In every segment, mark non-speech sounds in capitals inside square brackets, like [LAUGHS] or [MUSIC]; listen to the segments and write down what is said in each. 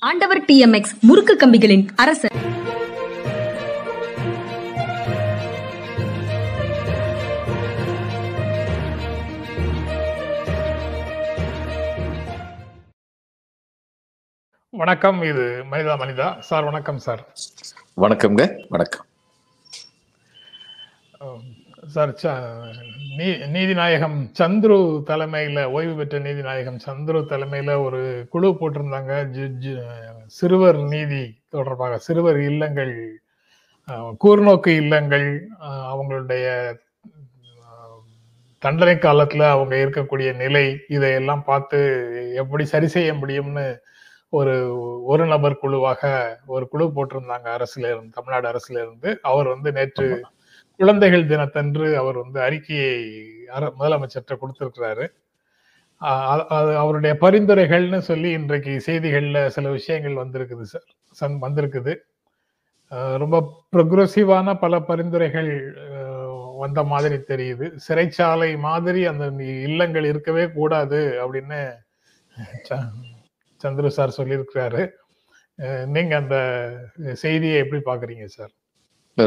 ஆண்டவர் டிஎம்எக்ஸ் முறுக்கு கம்பிகளின் அரசர். வணக்கம் இது மனிதா மனிதா. சார் வணக்கம் சார். வணக்கம்ங்க வணக்கம். சார் ச- நீ நீதிநாயகம் சந்துரு தலைமையில ஓய்வு பெற்ற நீதிநாயகம் சந்துரு தலைமையில ஒரு குழு போட்டிருந்தாங்க. சிறுவர் நீதி தொடர்பாக சிறுவர் இல்லங்கள் கூர்நோக்கு இல்லங்கள் அவங்களுடைய தண்டனை காலத்துல அவங்க இருக்கக்கூடிய நிலை இதையெல்லாம் பார்த்து எப்படி சரி செய்ய முடியும்னு ஒரு ஒரு நபர் குழுவாக ஒரு குழு போட்டிருந்தாங்க அரசுல இருந்து தமிழ்நாடு அரசுல இருந்து அவர் வந்து நேற்று குழந்தைகள் தினத்தன்று அவர் வந்து அறிக்கையை முதலமைச்சர்கிட்ட கொடுத்திருக்கிறாரு. அது அவருடைய பரிந்துரைகள்னு சொல்லி இன்றைக்கு செய்திகள்ல சில விஷயங்கள் வந்திருக்குது சார். சன் வந்திருக்குது. ரொம்ப ப்ரொக்ரெசிவான பல பரிந்துரைகள் வந்த மாதிரி தெரியுது. சிறைச்சாலை மாதிரி அந்த இல்லங்கள் இருக்கவே கூடாது அப்படின்னு ச- சந்துரு சார் சொல்லியிருக்கிறாரு. நீங்க அந்த செய்தியை எப்படி பாக்குறீங்க சார்?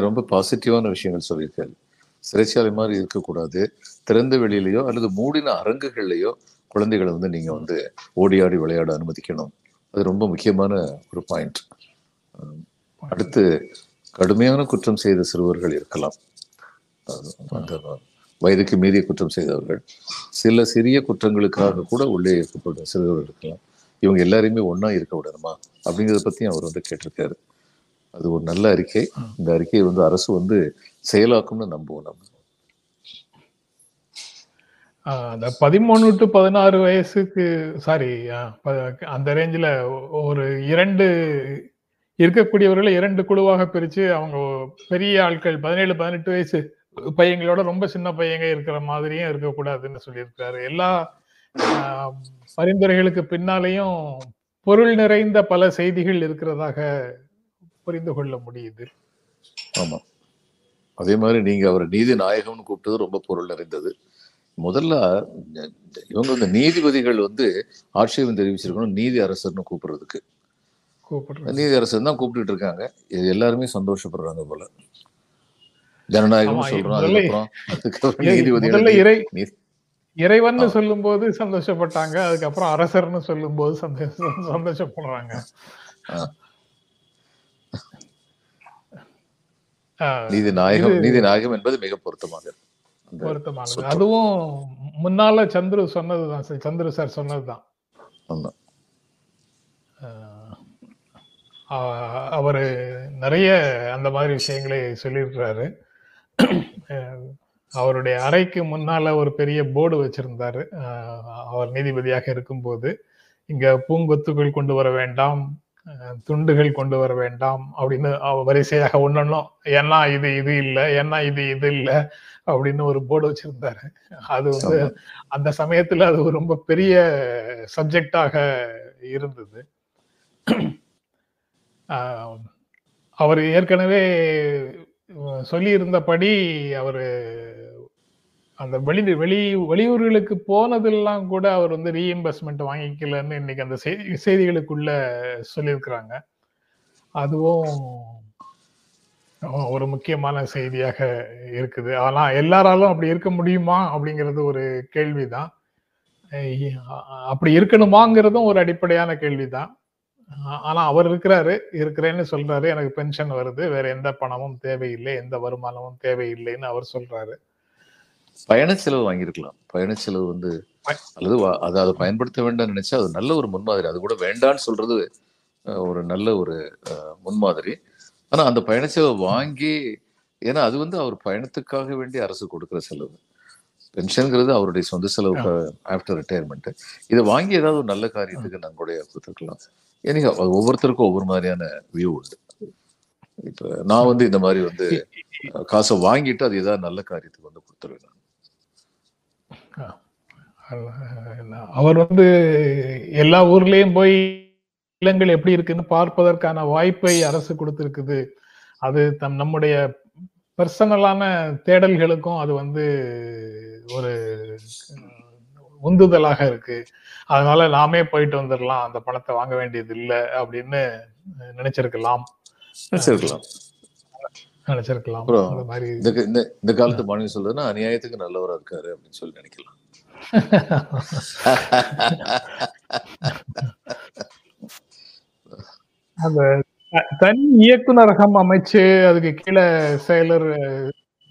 ரொம்ப பாசிட்டிவான விஷயங்கள் சொல்லியிருக்காரு. சிறைச்சாலை மாதிரி இருக்கக்கூடாது. திறந்த வெளியிலையோ அல்லது மூடின அரங்குகள்லையோ குழந்தைகளை வந்து நீங்கள் வந்து ஓடி ஆடி விளையாட அனுமதிக்கணும். அது ரொம்ப முக்கியமான ஒரு பாயிண்ட் அடுத்து கடுமையான குற்றம் செய்த சிறுவர்கள் இருக்கலாம். அந்த வயதுக்கு மீறிய குற்றம் செய்தவர்கள். சில சிறிய குற்றங்களுக்காக கூட உள்ளே இருக்கப்படும் சிறுவர்கள் இருக்கலாம். இவங்க எல்லாரையுமே ஒன்றா இருக்க விடணுமா? அப்படிங்கிறத பற்றியும் அவர் வந்து கேட்டிருக்காரு. அது ஒரு நல்ல அறிக்கை. இந்த அறிக்கையை வந்து அரசு வந்து செயலாக்கும்னு நம்புவோம் நம்ம. அந்த பதிமூணு டு பதினாறு வயசுக்கு சாரி அந்த ரேஞ்சில் ஒரு இரண்டு இருக்கக்கூடியவர்களை இரண்டு குழுவாக பிரித்து அவங்க பெரிய ஆட்கள் பதினேழு பதினெட்டு வயசு பையங்களோட ரொம்ப சின்ன பையங்க இருக்கிற மாதிரியும் இருக்கக்கூடாதுன்னு சொல்லியிருக்காரு. எல்லா பரிந்துரைகளுக்கு பின்னாலேயும் பொருள் நிறைந்த பல செய்திகள் இருக்கிறதாக புரிந்து கொள்ள முடியுது. ஆமா. அதே மாதிரி நீங்க அவர் நீதி நாயகம்னு கூப்பிட்டது ரொம்ப பொருள் நிறைந்தது. முதல்ல இவங்க வந்து நீதிபதிகள் வந்து ஆட்சேபம் தெரிவிச்சிருக்கணும் நீதி அரசர்னு கூப்பிடுறதுக்கு. கூப்பிடுறது. நீதி அரசர் தான் கூப்பிட்டுட்டு இருக்காங்க. இது எல்லாருமே சந்தோஷப்படுறாங்க போல. ஜனநாயகம் சொல்றோம் அதுக்கப்புறம் நீதிபதிகள் இறை நீதி- இறைவன் ஆ. சொல்லும்போது சந்தோஷப்பட்டாங்க அதுக்கப்புறம் அரசர்னு சொல்லும்போது சந்தோஷ சந்தோஷப்படுறாங்க. நீதி நாயகம் நீதி நாயகம் என்பது மிக பொருத்தமாக பொருத்தமானது. அதுவும் முன்னால சந்துரு சொன்னதுதான் சார் சந்துரு சார் சொன்னதுதான். அவரு நிறைய அந்த மாதிரி விஷயங்களை சொல்லியிருக்கிறாரு. அஹ் அவருடைய அறைக்கு முன்னால ஒரு பெரிய போர்டு வச்சிருந்தாரு. அவர் நீதிபதியாக இருக்கும்போது இங்க பூங்கொத்துகள் கொண்டு வர வேண்டாம் துண்டுகள் கொண்டு வர வேண்டாம் அப்படின்னு அவ வரிசையாக ஒன்னொன்னும் ஏன்னா இது இது இல்லை ஏன்னா இது இது இல்லை அப்படின்னு ஒரு போர்டு வச்சிருந்தாரு. அது வந்து. அந்த சமயத்துல அது ரொம்ப பெரிய சப்ஜெக்டாக இருந்தது. அவர் ஏற்கனவே சொல்லியிருந்தபடி அவர் அந்த வெளி வெளி வெளியூர்களுக்கு போனதெல்லாம் கூட அவர் வந்து ரீஎம்பர்ஸ்மெண்ட் வாங்கிக்கலன்னு இன்னைக்கு அந்த செய்தி செய்திகளுக்குள்ள சொல்லியிருக்கிறாங்க. அதுவும் ஒரு முக்கியமான செய்தியாக இருக்குது. ஆனா எல்லாராலும் அப்படி இருக்க முடியுமா அப்படிங்கிறது ஒரு கேள்விதான். அப்படி இருக்கணுமாங்கிறதும் ஒரு அடிப்படையான கேள்விதான். ஆ- ஆனா அவர் இருக்கிறாரு இருக்கிறேன்னு சொல்றாரு. எனக்கு பென்ஷன் வருது. வேற எந்த பணமும் தேவையில்லை. எந்த வருமானமும் தேவையில்லைன்னு அவர் சொல்றாரு. பயண செலவு வாங்கியிருக்கலாம். பயண செலவு வந்து அல்லது அதை அதை பயன்படுத்த வேண்டாம்னு நினைச்சா அது நல்ல ஒரு முன்மாதிரி. அது கூட வேண்டான்னு சொல்றது ஒரு நல்ல ஒரு முன்மாதிரி. ஆனா அந்த பயண செலவு வாங்கி ஏன்னா அது வந்து அவர் பயணத்துக்காக வேண்டி அரசு கொடுக்கிற செலவு. பென்ஷன்ங்கிறது அவருடைய சொந்த செலவுக்கு ஆஃப்டர் ரிட்டையர்மெண்ட் இதை வாங்கி ஏதாவது ஒரு நல்ல காரியத்துக்கு நன்கொடைய கொடுத்துருக்கலாம். ஏன்னா ஒவ்வொருத்தருக்கும் ஒவ்வொரு மாதிரியான வியூ உண்டு. இப்ப நான் வந்து இந்த மாதிரி வந்து காசை வாங்கிட்டு அது ஏதாவது நல்ல காரியத்துக்கு வந்து கொடுத்துருவேன். அவர் வந்து எல்லா ஊர்லயும் போய் இல்லங்கள் எப்படி இருக்குன்னு பார்ப்பதற்கான வாய்ப்பை அரசு கொடுத்திருக்குது. அது தம் நம்முடைய பர்சனலான தேடல்களுக்கும் அது வந்து ஒரு உந்துதலாக இருக்கு. அதனால நாமே போயிட்டு வந்துடலாம் அந்த பணத்தை வாங்க வேண்டியது இல்லை அப்படின்னு நினைச்சிருக்கலாம். நினைச்சிருக்கலாம். நினைச்சிருக்கலாம். இந்த காலத்து மாநிலம் சொல்றதுன்னா அநியாயத்துக்கு நல்லவரா இருக்காரு அப்படின்னு சொல்லி நினைக்கலாம். அந்த தனி இயக்குநரகம் அமைச்சு அதுக்கு கீழே செயலர்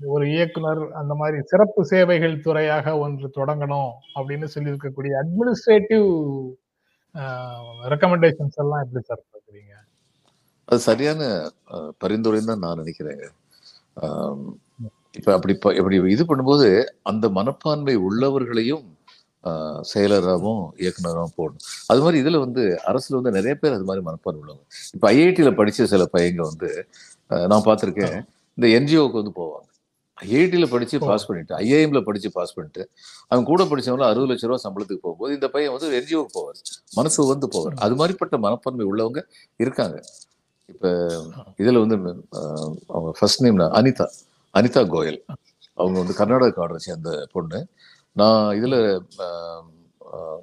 ஒரு இயக்குனர் அந்த மாதிரி சிறப்பு சேவைகள் துறையாக ஒன்று தொடங்கணும் அப்படின்னு சொல்லி இருக்கக்கூடிய அட்மினிஸ்ட்ரேட்டிவ் ரெக்கமெண்டேஷன்ஸ் எல்லாம் எப்படி சார் பார்க்குறீங்க அது சரியான பரிந்துரைன்னு தான் நான் நினைக்கிறேன். இப்ப அப்படி இப்படி இது பண்ணும்போது அந்த மனப்பான்மை உள்ளவர்களையும் செயலராகவும் இயக்குனராகவும் போடணும். அது மாதிரி இதுல வந்து அரசுல வந்து நிறைய பேர் அது மாதிரி மனப்பான்மை உள்ளவங்க. இப்ப ஐஐடியில படிச்ச சில பையங்க வந்து நான் பார்த்திருக்கேன். இந்த என்ஜிஓக்கு வந்து போவாங்க. ஐஐடியில படிச்சு பாஸ் பண்ணிட்டு ஐஐஎம்ல படிச்சு பாஸ் பண்ணிட்டு அவன் கூட படிச்சவங்க அறுபது லட்ச ரூபா சம்பளத்துக்கு போகும்போது இந்த பையன் வந்து என்ஜிஓக்கு போவார். மனசு வந்து போவார். அது மாதிரிப்பட்ட மனப்பான்மை உள்ளவங்க இருக்காங்க. இப்ப இதுல வந்து அவங்க ஃபர்ஸ்ட் நேம் அனிதா. அனிதா கோயல். அவங்க வந்து கர்நாடக கார்டரை சேர்ந்த பொண்ணு. நான் இதில்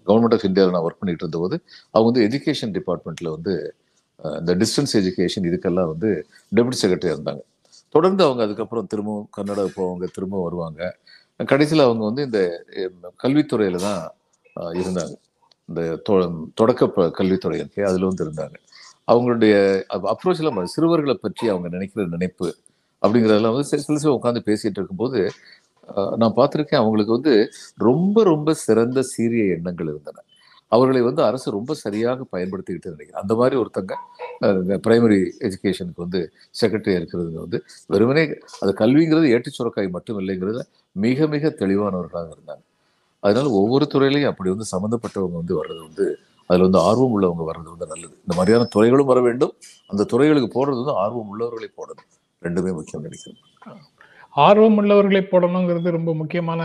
கவர்மெண்ட் ஆஃப் இந்தியாவில் நான் ஒர்க் பண்ணிட்டு இருந்தபோது அவங்க வந்து எஜுகேஷன் டிபார்ட்மெண்ட்டில் வந்து இந்த டிஸ்டன்ஸ் எஜுகேஷன் இதுக்கெல்லாம் வந்து டெபுட்டி செக்ரட்டரி இருந்தாங்க. தொடர்ந்து அவங்க அதுக்கப்புறம் திரும்பவும் கர்நாடகா போவாங்க திரும்ப வருவாங்க. கடைசியில் அவங்க வந்து இந்த கல்வித்துறையில் தான் இருந்தாங்க. இந்த தொ- தொடக்க ப- கல்வித்துறை இருக்கு வந்து இருந்தாங்க. அவங்களுடைய அப்ரோச் சிறுவர்களை பற்றி அவங்க நினைக்கிற நினைப்பு அப்படிங்கிறதெல்லாம் வந்து சில சில உட்காந்து பேசிட்டு இருக்கும்போது நான் பார்த்திருக்கேன் அவங்களுக்கு வந்து ரொம்ப ரொம்ப சிறந்த சீரிய எண்ணங்கள் இருந்தன. அவர்களை வந்து அரசு ரொம்ப சரியாக பயன்படுத்திக்கிட்டு நினைக்கிறேன். அந்த மாதிரி ஒருத்தங்க பிரைமரி எஜுகேஷனுக்கு வந்து செக்ரட்டரி இருக்கிறது வந்து வெறுமனே அது கல்விங்கிறது ஏட்டு சுரக்காய் மட்டும் இல்லைங்கிறதுல மிக மிக தெளிவானவர்களாக இருந்தாங்க. அதனால ஒவ்வொரு துறையிலையும் அப்படி வந்து சம்மந்தப்பட்டவங்க வந்து வர்றது வந்து அதில் வந்து ஆர்வம் உள்ளவங்க வர்றது வந்து நல்லது. இந்த மாதிரியான துறைகளும் வர வேண்டும். அந்த துறைகளுக்கு போடுறது வந்து ஆர்வம் உள்ளவர்களை போடணும். ரெண்டுமே முக்கியம் நினைக்கிறேன். ஆர்வம் உள்ளவர்களை போடணுங்கிறது ரொம்ப முக்கியமான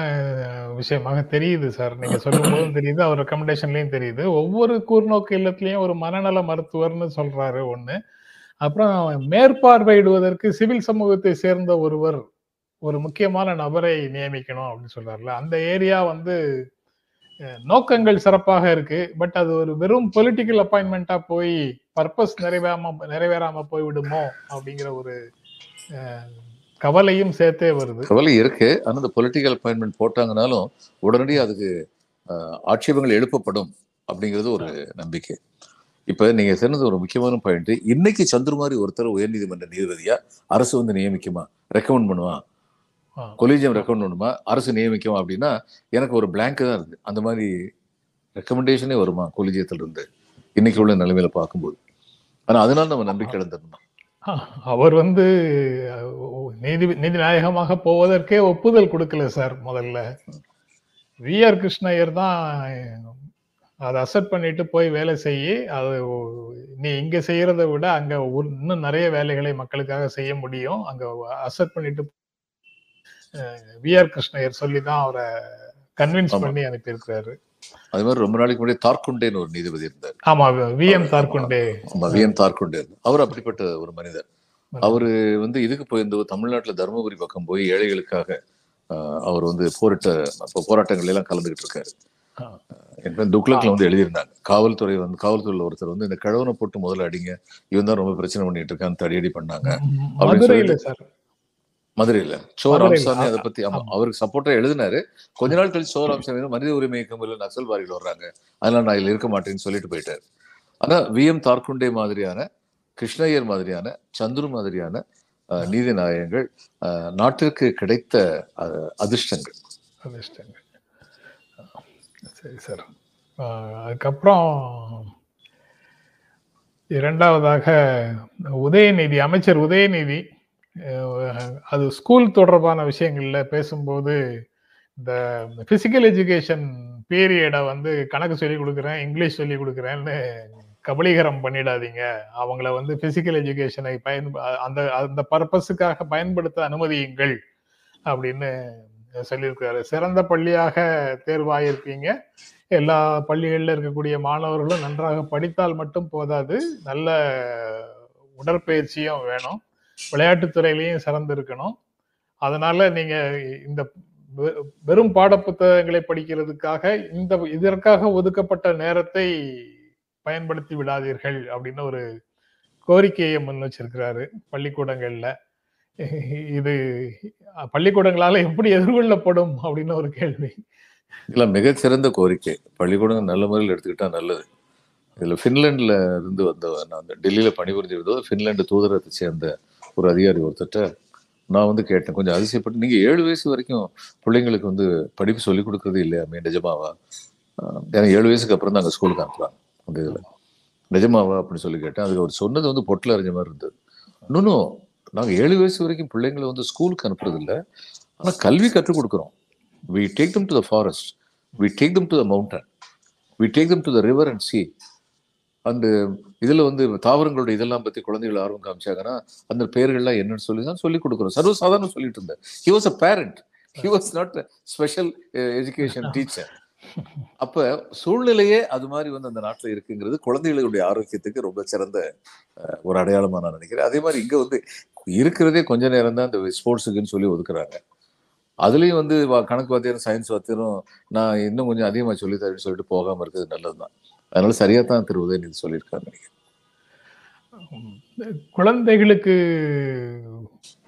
விஷயமாக தெரியுது சார். நீங்க சொல்லும் போதும் தெரியுது அவர் ரெக்கமெண்டேஷன்லயும் தெரியுது. ஒவ்வொரு கூர்நோக்கு இல்லத்திலயும் ஒரு மனநல மருத்துவர்னு சொல்றாரு ஒண்ணு. அப்புறம் மேற்பார்வையிடுவதற்கு சிவில் சமூகத்தை சேர்ந்த ஒருவர் ஒரு முக்கியமான நபரை நியமிக்கணும் அப்படின்னு சொல்றாருல. அந்த ஏரியா வந்து நோக்கங்கள் சிறப்பாக இருக்கு. பட் அது ஒரு வெறும் பொலிட்டிக்கல் அப்பாயின்மெண்டா போய் பர்பஸ் நிறைவேறாம நிறைவேறாம போய்விடுமோ அப்படிங்கிற ஒரு கவலையும் சேர்த்தே வருது. கவலை இருக்கு. ஆனா இந்த பொலிட்டிக்கல் அப்பாயின்மெண்ட் போட்டாங்கனாலும் உடனடியாக அதுக்கு ஆட்சேபங்கள் எழுப்பப்படும் அப்படிங்கிறது ஒரு நம்பிக்கை. இப்ப நீங்க சொன்னது ஒரு முக்கியமான பாயிண்ட் இன்னைக்கு சந்துரு மாதிரி ஒருத்தர் உயர்நீதிமன்ற நீதிபதியா அரசு வந்து நியமிக்குமா? ரெக்கமெண்ட் பண்ணுவா. கொலீஜியம் ரெக்கமெண்ட் பண்ணுமா? அரசு நியமிக்குமா அப்படின்னா எனக்கு ஒரு blank தான் இருக்கு. அந்த மாதிரி ரெக்கமெண்டேஷனே வருமா? கொலீஜியத்துல இருந்து. இன்னைக்கு உள்ள நிலைமையில பார்க்கும்போது. ஆனா அதனால நம்ம நம்பிக்கை இழந்துடணும். அவர் வந்து நீதி நீதிநாயகமாக போவதற்கே ஒப்புதல் கொடுக்கல சார் முதல்ல. வி. ஆர். கிருஷ்ணய்யர் தான் அதை அசெப்ட் பண்ணிட்டு போய் வேலை செய்யி அது நீ இங்க செய்யறதை விட அங்க இன்னும் நிறைய வேலைகளை மக்களுக்காக செய்ய முடியும். அங்க அசெப்ட் பண்ணிட்டு வி. ஆர். கிருஷ்ணய்யர் சொல்லி தான் அவரை கன்வின்ஸ். பண்ணி அனுப்பியிருக்கிறாரு. அது மாதிரி ரொம்ப நாளைக்கு முன்னாடி தார்குண்டேன்னு ஒரு நீதிபதி இருந்தார். ஆமா வி எம் தார்குண்டே ஆமா வி எம் தார்குண்டே. அவர் அப்படிப்பட்ட ஒரு மனிதர். அவரு வந்து இதுக்கு போயிருந்த தமிழ்நாட்டுல தருமபுரி பக்கம் போய் ஏழைகளுக்காக அவர் வந்து போரிட்ட அப்ப போராட்டங்கள் எல்லாம் கலந்துகிட்டு இருக்காரு. துக்ளக்ல வந்து எழுதியிருந்தாங்க. காவல்துறை வந்து காவல்துறையில ஒருத்தர் வந்து இந்த கிழவனை போட்டு முதல்ல அடிங்க இவன் தான் ரொம்ப பிரச்சனை பண்ணிட்டு இருக்கான்னு தடியடி பண்ணாங்க. மதுரையில சார். மதுரையில. சோ. ராமசாமி அதை பத்தி. அவருக்கு சப்போர்ட்டா எழுதினாரு. கொஞ்ச நாள் கழிச்சு சோ ராமசாமி மனித உரிமை இயக்கம் இல்ல நக்சல்வாதிகள் வர்றாங்க. அதனால நான் இதுல இருக்க மாட்டேன்னு சொல்லிட்டு போயிட்டாரு. ஆனா வி. எம். தார்குண்டே மாதிரியான கிருஷ்ணய்யர் மாதிரியான சந்துரு மாதிரியான நீதி நாயகங்கள் நாட்டிற்கு கிடைத்த அதிர்ஷ்டங்கள். அதிர்ஷ்டங்கள். சரி சார். அதுக்கப்புறம் இரண்டாவதாக உதயநிதி அமைச்சர் உதயநிதி அது ஸ்கூல் தொடர்பான விஷயங்கள்ல பேசும்போது இந்த பிசிக்கல் எஜுகேஷன் பீரியடை வந்து கணக்கு சொல்லி கொடுக்குறேன் இங்கிலீஷ் சொல்லி கொடுக்குறேன்னு கபலீகரம் பண்ணிடாதீங்க. அவங்கள வந்து பிசிக்கல் எஜுகேஷனை பயன் அந்த அந்த பர்பஸுக்காக பயன்படுத்த அனுமதியுங்கள் அப்படின்னு சொல்லியிருக்காரு. சிறந்த பள்ளியாக தேர்வாயிருக்கீங்க எல்லா பள்ளிகளில் இருக்கக்கூடிய மாணவர்களும் நன்றாக படித்தால் மட்டும் போதாது நல்ல உடற்பயிற்சியும் வேணும். விளையாட்டுத்துறையிலையும் சிறந்து இருக்கணும் அதனால நீங்க இந்த வெ- வெறும் பாடப்புத்தகங்களை படிக்கிறதுக்காக இந்த இதற்காக ஒதுக்கப்பட்ட நேரத்தை பயன்படுத்தி விடாதீர்கள் அப்படின்னு ஒரு கோரிக்கையை முன் வச்சிருக்கிறாரு பள்ளிக்கூடங்கள்ல. இது பள்ளிக்கூடங்களால எப்படி எதிர்கொள்ளப்படும் அப்படின்னு ஒரு கேள்வி. இல்ல மிகச்சிறந்த கோரிக்கை. பள்ளிக்கூடங்கள் நல்ல முறையில் எடுத்துக்கிட்டா நல்லது. இதுல பின்லாந்துல இருந்து வந்த நான் அந்த டெல்லியில பணிபுரிஞ்சிருந்தோம் பின்லாண்டு தூதரத்தை சேர்ந்த ஒரு அதிகாரி ஒருத்தட்ட நான் வந்து கேட்டேன் கொஞ்சம் அதிசயப்பட்டு நீங்க ஏழு வயசு வரைக்கும் பிள்ளைங்களுக்கு வந்து படிப்பு சொல்லிக் கொடுக்கறது இல்லையாமே நிஜமாவா? ஏன்னா ஏழு வயசுக்கு அப்புறம் தான் அங்கே ஸ்கூலுக்கு அனுப்புறாங்க அந்த இதில். நிஜமாவா? அப்படின்னு சொல்லி கேட்டேன். அதுக்கு அவர் சொன்னது வந்து பொட்டில் அறிஞ்ச மாதிரி இருந்தது. இன்னும் நாங்கள் ஏழு வயசு வரைக்கும் பிள்ளைங்களை வந்து ஸ்கூலுக்கு அனுப்புறது இல்லை. ஆனால் கல்வி கற்றுக் கொடுக்குறோம். We take them to the forest we take them to the mountain we take them to the river and see அந்த இதுல வந்து தாவரங்களோட இதெல்லாம் பத்தி குழந்தைகள் ஆர்வம் காமிச்சாங்கன்னா அந்த பேர்கள்லாம் என்னன்னு சொல்லி தான் சொல்லி கொடுக்குறோம். சர்வசாதாரணம் சொல்லிட்டு இருந்தேன். He was a parent he was not special education teacher அப்ப சூழ்நிலையே அது மாதிரி வந்து அந்த நாட்டுல இருக்குங்கிறது குழந்தைகளுடைய ஆரோக்கியத்துக்கு ரொம்ப சிறந்த ஒரு அடையாளமா நான் நினைக்கிறேன். அதே மாதிரி இங்க வந்து இருக்கிறதே கொஞ்ச நேரம் தான் இந்த ஸ்போர்ட்ஸுக்குன்னு சொல்லி ஒதுக்குறாங்க. அதுலயும் வந்து கணக்கு வாத்தியாரும் சயின்ஸ் வாத்தியாரும் நான் இன்னும் கொஞ்சம் அதிகமா சொல்லி தரேன்னு சொல்லிட்டு போகாம இருக்கிறது நல்லதுதான். அதனால சரியா தான் திரு உதயநிதி சொல்லியிருக்காங்க. குழந்தைகளுக்கு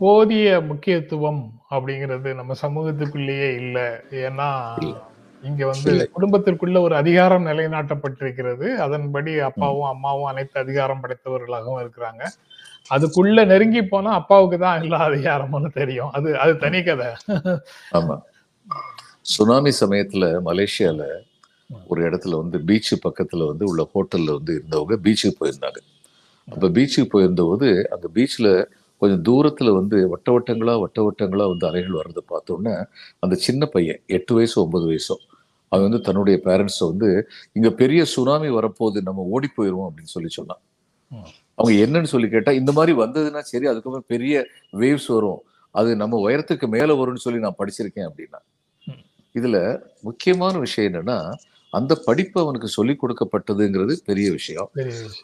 போதிய முக்கியத்துவம் அப்படிங்கிறது நம்ம சமூகத்துக்குள்ளேயே இல்ல. ஏன்னா. இங்க வந்து. குடும்பத்திற்குள்ள ஒரு அதிகாரம் நிலைநாட்டப்பட்டிருக்கிறது. அதன்படி அப்பாவும் அம்மாவும் அனைத்து அதிகாரம் படைத்தவர்களாகவும் இருக்கிறாங்க. அதுக்குள்ள நெருங்கி போனா அப்பாவுக்கு தான் எல்லா அதிகாரமும்னு தெரியும். அது அது தனி கதை. ஆமா. சுனாமி சமயத்துல மலேசியால ஒரு இடத்துல வந்து பீச் பக்கத்துல வந்து உள்ள ஹோட்டல்ல வந்து இருந்தவங்க பீச்சுக்கு போயிருந்தாங்க. அப்ப பீச்சுக்கு போயிருந்தபோது அங்க பீச்ல கொஞ்சம் தூரத்துல வந்து வட்ட வட்டங்களா வட்ட வட்டங்களா வந்து அலைகள் வர்றதை பார்த்தோன்னே அந்த சின்ன பையன் எட்டு வயசோ ஒன்பது வயசோ அவன் வந்து தன்னுடைய பேரண்ட்ஸ் வந்து இங்க பெரிய சுனாமி வரப்போகுது நம்ம ஓடி போயிருவோம் அப்படின்னு சொல்லி சொன்னான். அவங்க என்னன்னு சொல்லி கேட்டா இந்த மாதிரி வந்ததுன்னா சரி அதுக்கப்புறம் பெரிய வேவ்ஸ் வரும். அது நம்ம உயரத்துக்கு மேல வரும்னு சொல்லி நான் படிச்சிருக்கேன் அப்படின்னா. ம். இதுல முக்கியமான விஷயம் என்னன்னா அந்த படிப்பு அவனுக்கு சொல்லிக் கொடுக்கப்பட்டதுங்கிறது பெரிய விஷயம்.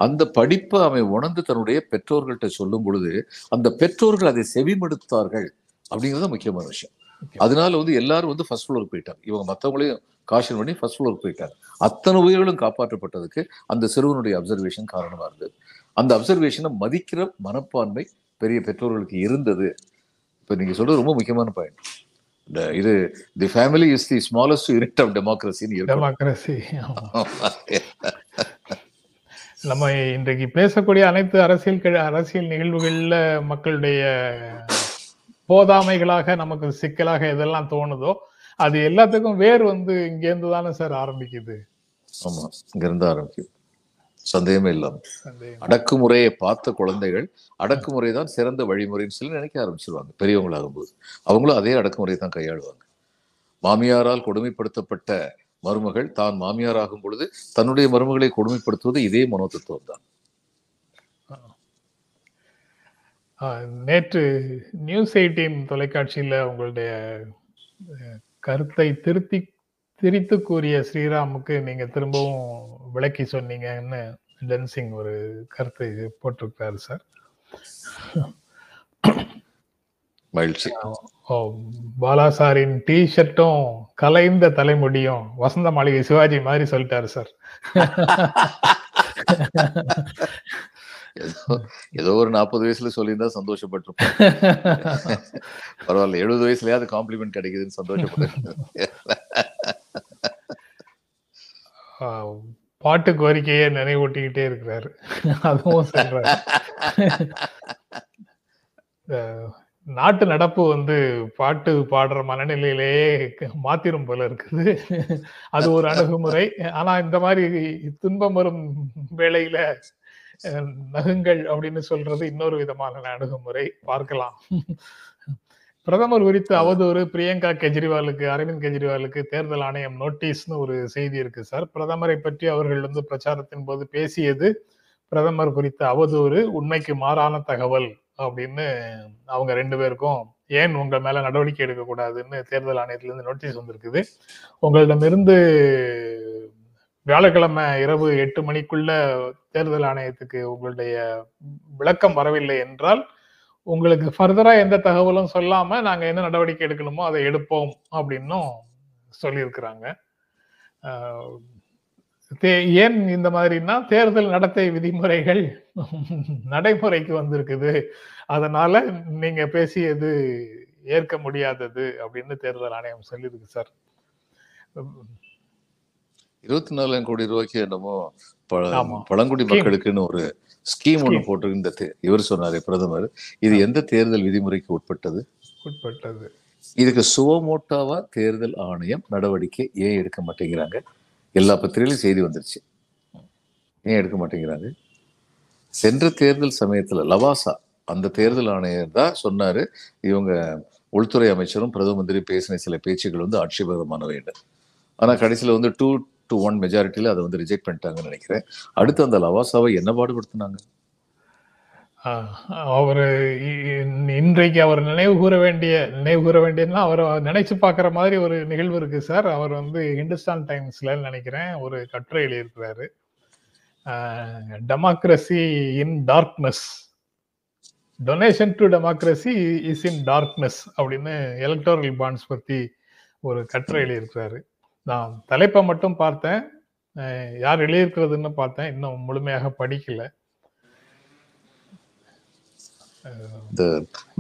அந்த படிப்பை அவன் உணர்ந்து தன்னுடைய பெற்றோர்கள்ட்ட சொல்லும் பொழுது அந்த பெற்றோர்கள் அதை செவிமடுத்தார்கள் அப்படிங்கிறது முக்கியமான விஷயம். அதனால வந்து எல்லாரும் வந்து ஃபர்ஸ்ட் ஃப்ளோருக்கு போயிட்டாங்க. இவங்க மற்றவங்களையும் காஷன் பண்ணி ஃபர்ஸ்ட் ஃப்ளோருக்கு போயிட்டாங்க. அத்தனை உயிர்களும் காப்பாற்றப்பட்டதுக்கு அந்த சிறுவனுடைய அப்சர்வேஷன் காரணமா இருந்தது. அந்த அப்சர்வேஷனை மதிக்கிற மனப்பான்மை பெரிய பெற்றோர்களுக்கு இருந்தது. இப்ப நீங்க சொல்றது ரொம்ப முக்கியமான பாயிண்ட் இது the family is the smallest unit of டெமோக்ரஸின்னு democracy நம்ம இன்றைக்கு பேசக்கூடிய அனைத்து அரசியல் அரசியல் நிகழ்வுகள்ல மக்களுடைய போதாமைகளாக நமக்கு சிக்கலாக எதெல்லாம் தோணுதோ அது எல்லாத்துக்கும் வேர் வந்து இங்கேருந்து தானே சார் ஆரம்பிக்குது. ஆமா இங்க இருந்து ஆரம்பிக்கும் சந்தேகமே இல்லாம. சந்தேகம். அடக்குமுறையை பார்த்த குழந்தைகள் அடக்குமுறை தான் சிறந்த வழிமுறைன்னு சொல்லி நினைக்க ஆரம்பிச்சிருவாங்க பெரியவங்களாகும் போது அவங்களும் அதே அடக்குமுறையை தான் கையாளுவாங்க. மாமியாரால் கொடுமைப்படுத்தப்பட்ட மருமகள் தான் மாமியார் ஆகும் பொழுது தன்னுடைய மருமகளை கொடுமைப்படுத்துவது இதே மனோதத்துவம் தான். நேற்று நியூஸ் எயிட்டீன் தொலைக்காட்சியில உங்களுடைய கருத்தை திருத்தி திரித்து கூறிய ஸ்ரீராமுக்கு நீங்க திரும்பவும் விளக்கி சொன்னீங்கன்னு டென்சிங் ஒரு கருத்தை போட்டிருக்காரு சார். மகிழ்ச்சி. ஓ, பாலாசாரின் டி ஷர்ட்டும் கலைந்த தலைமுடியும் வசந்த மாளிகை சிவாஜி மாதிரி சொல்லிட்டாரு சார். ஏதோ ஏதோ ஒரு நாற்பது வயசுல சொல்லியிருந்தா சந்தோஷப்பட்டிருப்போம். பரவாயில்ல எழுபது வயசுலயாவது காம்ப்ளிமெண்ட் கிடைக்குதுன்னு சந்தோஷப்பட்டு பாட்டு கோரிக்கையை நினைவூட்டிக்கிட்டே இருக்கிறாரு. அதுவும் சொல்றாரு. நாட்டு நடப்பு வந்து பாட்டு பாடுற மனநிலையிலேயே மாத்திரும் போல இருக்குது. அது ஒரு அணுகுமுறை. ஆனா இந்த மாதிரி துன்பம் வரும் வேளையில நகுங்கள் அப்படின்னு சொல்றது இன்னொரு விதமான அணுகுமுறை. பார்க்கலாம். பிரதமர் குறித்து அவதூறு பிரியங்கா கெஜ்ரிவாலுக்கு அரவிந்த் கெஜ்ரிவாலுக்கு தேர்தல் ஆணையம் நோட்டீஸ்னு ஒரு செய்தி இருக்கு சார். பிரதமரை பற்றி அவர்கள் வந்து பிரச்சாரத்தின் போது பேசியது பிரதமர் குறித்த அவதூறு உண்மைக்கு மாறான தகவல் அப்படின்னு அவங்க ரெண்டு பேருக்கும் ஏன் உங்க மேல நடவடிக்கை எடுக்க கூடாதுன்னு தேர்தல் ஆணையத்திலிருந்து நோட்டீஸ் வந்திருக்குது. உங்களிடமிருந்து வியாழக்கிழமை இரவு எட்டு மணிக்குள்ள தேர்தல் ஆணையத்துக்கு உங்களுடைய விளக்கம் வரவில்லை என்றால் உங்களுக்கு ஃபர்தரா எந்த தகவலும் சொல்லாம நாங்க என்ன நடவடிக்கை எடுக்கணுமோ அதை எடுப்போம் அப்படின்னும் சொல்லியிருக்கிறாங்க ஏன் இந்த மாதிரினா தேர்தல் நடத்தை விதிமுறைகள் நடைமுறைக்கு வந்திருக்குது அதனால நீங்க பேசியது ஏற்க முடியாதது அப்படின்னு தேர்தல் ஆணையம் சொல்லியிருக்கு சார் இருபத்தி நாலாயிரம் கோடி ரூபாய்க்கு என்னமோ. பழங்குடி. மக்களுக்குன்னு ஒரு ஸ்கீம் Scheme. போட்டு இந்த இவர் சொன்னாரு பிரதமர் இது எந்த தேர்தல் விதிமுறைக்கு உட்பட்டது? உட்பட்டது. இதுக்கு சுவமோட்டாவா தேர்தல் ஆணையம் நடவடிக்கை ஏன் எடுக்க மாட்டேங்கிறாங்க? எல்லா பத்திரிகையிலும் செய்தி வந்துருச்சு. ஏன் எடுக்க மாட்டேங்கிறாங்க? சென்ற தேர்தல் சமயத்துல லவாசா அந்த தேர்தல் ஆணையர் தான் சொன்னாரு இவங்க உள்துறை அமைச்சரும் பிரதம மந்திரி பேசின சில பேச்சுகள் வந்து ஆட்சேபகரமானவை என்று. ஆனா கடைசியில வந்து டூ டு ஒன் மெஜாரிட்டியில அதை வந்து ரிஜெக்ட் பண்ணிட்டாங்கன்னு நினைக்கிறேன். அடுத்து அந்த லவாசாவை என்ன பாடுபடுத்தினாங்க? அவர் இன்றைக்கு அவர் நினைவு கூற வேண்டிய நினைவு கூற வேண்டியதுன்னா அவர் நினைச்சு பார்க்குற மாதிரி ஒரு நிகழ்வு இருக்கு சார். அவர் வந்து ஹிந்துஸ்தான் டைம்ஸ்ல நினைக்கிறேன் ஒரு கட்டுரை எழுதியிருக்கிறாரு democracy in darkness donation to democracy is in darkness அப்படின்னு எலக்டோரல் பாண்ட்ஸ் பத்தி ஒரு கட்டுரை எழுதியிருக்கிறாரு நான் தலைப்பை மட்டும் பார்த்தேன். யார் எழுதியிருக்கிறதுன்னு பார்த்தேன். இன்னும் முழுமையாக படிக்கல. இந்த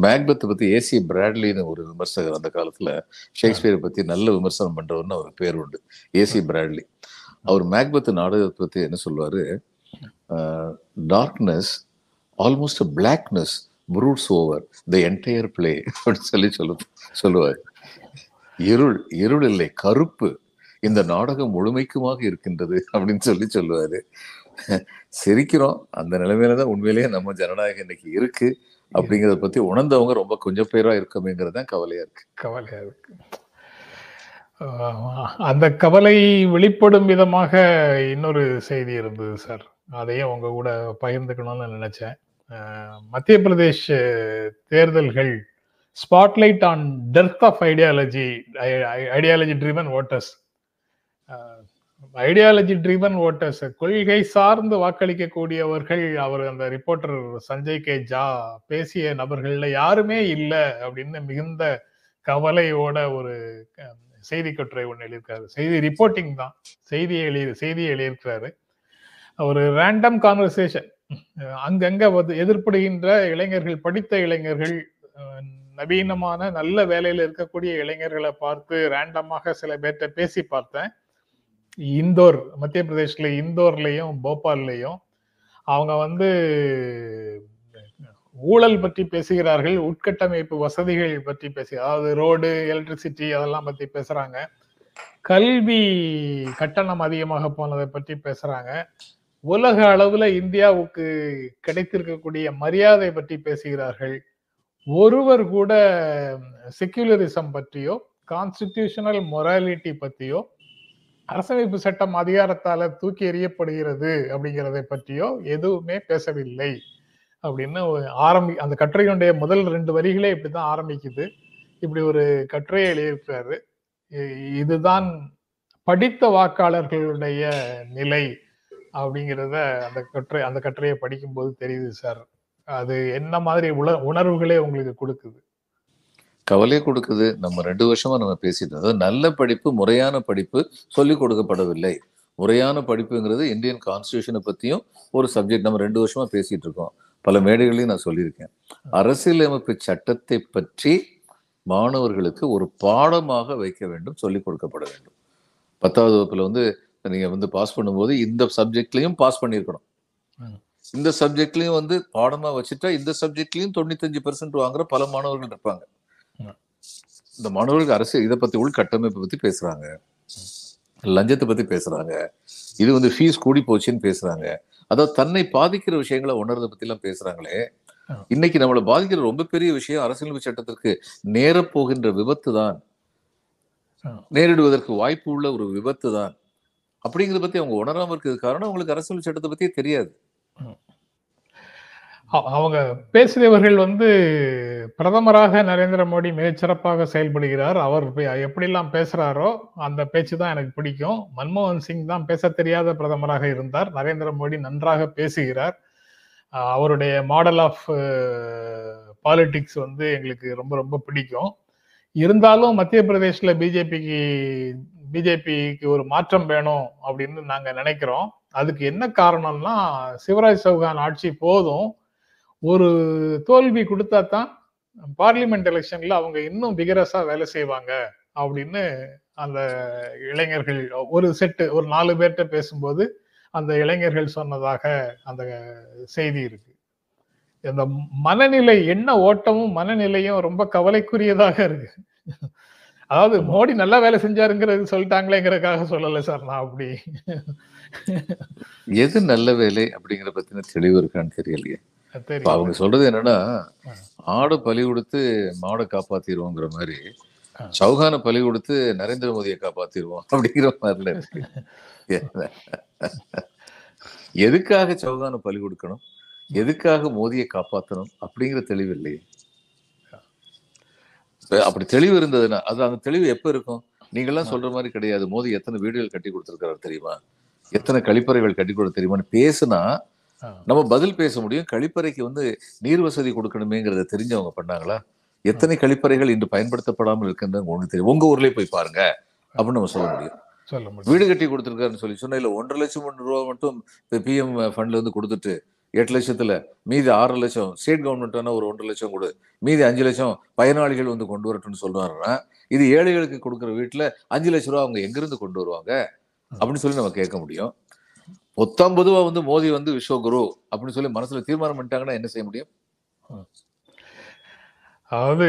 மேக்பத்தை பத்தி ஏசி பிராட்லின்னு ஒரு விமர்சகர் அந்த காலத்துல ஷேக்ஸ்பியரை பத்தி நல்ல விமர்சனம் பண்றவர்னு அவர் பேர் உண்டு. AC Bradley. அவர் மேக்பத் நாடகத்தை பத்தி என்ன சொல்லுவாரு? Darkness almost blackness broods over the entire play அப்படின்னு சொல்லி சொல்லு சொல்லுவார். இருள் இருள் இல்லை கருப்பு இந்த நாடகம் முழுமைக்குமாக இருக்கின்றது அப்படின்னு சொல்லி சொல்லுவாரு. சிரிக்கிறோம். அந்த நிலைமையில தான் உண்மையிலேயே நம்ம ஜனநாயகம் இன்னைக்கு இருக்கு அப்படிங்கறத பத்தி உணர்ந்தவங்க ரொம்ப கொஞ்சம் பேரா இருக்கமேங்கிறது தான் கவலையா இருக்கு. கவலையா இருக்கு. அந்த கவலை வெளிப்படும் விதமாக இன்னொரு செய்தி இருந்தது சார். அதையும் உங்க கூட பகிர்ந்துக்கணும்னு நினைச்சேன். மத்திய பிரதேஷ் தேர்தல்கள் spotlight on dearth of ideology ideology driven voters ideology driven voters கொள்கை சார்ந்து வாக்களிக்கக்கூடியவர்கள் அவர் அந்த ரிப்போர்ட்டர் சஞ்சய் கே ஜா பேசிய நபர்கள்ல யாருமே இல்லை அப்படின்னு மிகுந்த கவலையோட ஒரு செய்தி கட்டுரை ஒன்று எழுதியிருக்காரு. செய்தி ரிப்போர்ட்டிங் தான். செய்தியை எழுதி செய்தியை எழுதியிருக்கிறாரு. ஒரு ரேண்டம் கான்வர்சேஷன் அங்கங்க வந்து எதிர்ப்படுகின்ற இளைஞர்கள் படித்த இளைஞர்கள் நவீனமான நல்ல வேலையில இருக்கக்கூடிய இளைஞர்களை பார்த்து ரேண்டமாக சில பேர்கிட்ட பேசி பார்த்தேன். இந்தோர் மத்திய பிரதேஷ்ல இந்தோர்லயும் போபால்லையும் அவங்க வந்து ஊழல் பற்றி பேசுகிறார்கள் உட்கட்டமைப்பு வசதிகள் பற்றி பேசி அதாவது ரோடு எலக்ட்ரிசிட்டி அதெல்லாம் பத்தி பேசுறாங்க. கல்வி கட்டணம் அதிகமாக போனதை பற்றி பேசுறாங்க. உலக அளவுல இந்தியாவுக்கு கிடைத்திருக்கக்கூடிய மரியாதை பற்றி பேசுகிறார்கள். ஒருவர் கூட செக்யூலரிசம் பற்றியோ கான்ஸ்டிடியூஷனல் மொராலிட்டி பற்றியோ அரசமைப்பு சட்டம் அதிகாரத்தால தூக்கி எறியப்படுகிறது அப்படிங்கிறதை பற்றியோ எதுவுமே பேசவில்லை அப்படின்னு ஆரம்பி அந்த கட்டுரையினுடைய முதல் ரெண்டு வரிகளே இப்படிதான் ஆரம்பிக்குது. இப்படி ஒரு கட்டுரையை எழுதியிருக்கிறாரு. இதுதான் படித்த வாக்காளர்களுடைய நிலை அப்படிங்கிறத அந்த கட்டுரை அந்த கட்டுரையை படிக்கும்போது தெரியுது சார். அது என்ன மாதிரி உணர்வுகளே உங்களுக்கு கொடுக்குது. கவலையை கொடுக்குது நம்ம ரெண்டு வருஷமா நம்ம பேசிட்டு இருந்தோம். நல்ல படிப்பு முறையான படிப்பு சொல்லிக் கொடுக்கப்படவில்லை முறையான படிப்புங்கிறது இந்தியன் கான்ஸ்டியூஷனை பத்தியும் ஒரு சப்ஜெக்ட் நம்ம ரெண்டு வருஷமா பேசிட்டு இருக்கோம் பல மேடைகளையும் நான் சொல்லியிருக்கேன் அரசியலமைப்பு சட்டத்தை பற்றி மாணவர்களுக்கு ஒரு பாடமாக வைக்க வேண்டும் சொல்லிக் கொடுக்கப்பட வேண்டும் பத்தாவது வகுப்புல வந்து நீங்க வந்து பாஸ் பண்ணும்போது இந்த சப்ஜெக்ட்லயும் பாஸ் பண்ணியிருக்கணும். இந்த சப்ஜெக்ட்லயும் வந்து பாடமா வச்சுட்டா இந்த சப்ஜெக்ட்லயும் தொண்ணூத்தஞ்சு பெர்சன்ட் வாங்குற பல மாணவர்கள் இருப்பாங்க. இந்த மாணவர்களுக்கு அரசு இதை பத்தி உள்கட்டமைப்பை பத்தி பேசுறாங்க. லஞ்சத்தை பத்தி பேசுறாங்க. இது வந்து ஃபீஸ் கூடி போச்சுன்னு பேசுறாங்க. அதாவது தன்னை பாதிக்கிற விஷயங்களை உணர்றத பத்தி எல்லாம் பேசுறாங்களே. இன்னைக்கு நம்மளை பாதிக்கிற ரொம்ப பெரிய விஷயம் அரசியலமைப்பு சட்டத்திற்கு நேரப் போகின்ற விபத்து தான். நேரிடுவதற்கு வாய்ப்பு உள்ள ஒரு விபத்து தான். அப்படிங்கிறத பத்தி அவங்க உணராம இருக்கிறது காரணம் அவங்களுக்கு அரசியல் சட்டத்தை பத்தியே தெரியாது. அவங்க பேசியவர்கள் வந்து பிரதமராக நரேந்திர மோடி மிகச்சிறப்பாக செயல்படுகிறார். அவர் எப்படிலாம் பேசுறாரோ அந்த பேச்சு தான் எனக்கு பிடிக்கும். மன்மோகன் சிங் தான் பேச தெரியாத பிரதமராக இருந்தார். நரேந்திர மோடி நன்றாக பேசுகிறார். அவருடைய மாடல் ஆஃப் பாலிட்டிக்ஸ் வந்து எங்களுக்கு ரொம்ப ரொம்ப பிடிக்கும். இருந்தாலும் மத்திய பிரதேசில் பிஜேபிக்கு பிஜேபிக்கு ஒரு மாற்றம் வேணும் அப்படின்னு நாங்கள் நினைக்கிறோம். அதுக்கு என்ன காரணம்னா சிவராஜ் சௌகான் ஆட்சி போதும். ஒரு தோல்வி கொடுத்தா தான் பார்லிமெண்ட் எலெக்ஷன்ல அவங்க இன்னும் பிகரஸா வேலை செய்வாங்க அப்படின்னு அந்த இளைஞர்கள் ஒரு செட்டு ஒரு நாலு பேர்கிட்ட பேசும்போது அந்த இளைஞர்கள் சொன்னதாக அந்த செய்தி இருக்கு. இந்த மனநிலை என்ன ஓட்டமும் மனநிலையும் ரொம்ப கவலைக்குரியதாக இருக்கு. அதாவது மோடி நல்லா வேலை செஞ்சாருங்கிறது சொல்லிட்டாங்களேங்கிறதுக்காக சொல்லல சார் நான் அப்படி. எது நல்ல வேலை அப்படிங்கிற பத்தின தெளிவு இருக்கான்னு தெரியலையே. இப்ப அவங்க சொல்றது என்னன்னா ஆடு பலி கொடுத்து மாடை காப்பாத்திடுவோங்கிற மாதிரி. சௌகான பலி கொடுத்து நரேந்திர மோடியை காப்பாத்திடுவோம் அப்படிங்கிற மாதிரில இருக்கு. [LAUGHS] எதுக்காக சௌகான பலி கொடுக்கணும்? எதுக்காக மோதியை காப்பாத்தணும்? அப்படிங்கிற தெளிவு இல்லையே. அப்படி தெளிவு இருந்ததுன்னா அது அந்த தெளிவு எப்ப இருக்கும்? நீங்கெல்லாம் சொல்ற மாதிரி கிடையாது. மோதி எத்தனை வீடுகள் கட்டி கொடுத்திருக்காரு தெரியுமா? எத்தனை கழிப்பறைகள் கட்டி கொடுத்து தெரியுமான்னு பேசுனா. நம்ம பதில் பேச முடியும். கழிப்பறைக்கு வந்து நீர் வசதி கொடுக்கணுமேங்கிறத தெரிஞ்சவங்க பண்ணாங்களா? எத்தனை கழிப்பறைகள் இன்று பயன்படுத்தப்படாமல் இருக்கின்றது ஒண்ணு தெரியும். உங்க ஊர்லயே போய் பாருங்க அப்படின்னு நம்ம சொல்ல முடியும். வீடு கட்டி கொடுத்துருக்காருன்னு சொல்லி சொன்னா இல்ல ஒன்றரை லட்சம் ரூபா மட்டும் பிஎம் ஃபண்ட்ல இருந்து கொடுத்துட்டு எட்டு லட்சத்துல மீதி ஆறு லட்சம் ஸ்டேட் கவர்மெண்ட் ஒரு ஒன்றரை லட்சம் கொடு. மீதி அஞ்சு லட்சம் பயனாளிகள் வந்து கொண்டு வரட்டும்னு சொல்றாருன்னா இது ஏழைகளுக்கு கொடுக்குற வீட்டுல அஞ்சு லட்ச ரூபா அவங்க எங்கிருந்து கொண்டு வருவாங்க? அப்படின்னு சொல்லி நம்ம கேட்க முடியும். பொத்தாம் பொதுவா வந்து மோடி வந்து விஸ்வகுரு அப்படின்னு சொல்லி மனசுல தீர்மானம் பண்ணிட்டாங்கன்னா என்ன செய்ய முடியும்? அதாவது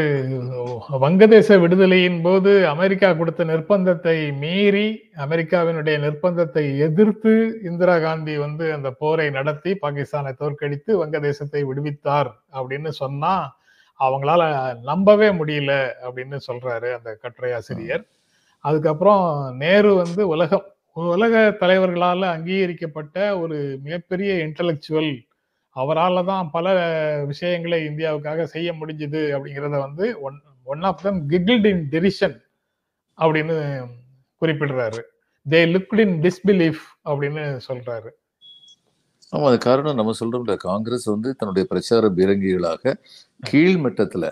வங்கதேச விடுதலையின் போது அமெரிக்கா கொடுத்த நிர்பந்தத்தை மீறி அமெரிக்காவினுடைய நிர்பந்தத்தை எதிர்த்து இந்திரா காந்தி வந்து அந்த போரை நடத்தி பாகிஸ்தானை தோற்கடித்து வங்கதேசத்தை விடுவித்தார் அப்படின்னு சொன்னா அவங்களால நம்பவே முடியல அப்படின்னு சொல்றாரு அந்த கட்டுரை ஆசிரியர். அதுக்கப்புறம் நேரு வந்து உலகம் உலக தலைவர்களால் அங்கீகரிக்கப்பட்ட ஒரு மிகப்பெரிய இன்டலெக்சுவல் அவரால் தான் பல விஷயங்களை இந்தியாவுக்காக செய்ய முடிஞ்சது அப்படிங்கிறத வந்து one one of them giggled in derision அப்படின்னு குறிப்பிடுறாரு. தே லுக்ட் இன் டிஸ்பிலீஃப் அப்படின்னு சொல்றாரு. ஆமாம் அது காரணம் நம்ம சொல்கிறோம்ல காங்கிரஸ் வந்து தன்னுடைய பிரச்சார பீரங்கிகளாக கீழ்மட்டத்தில்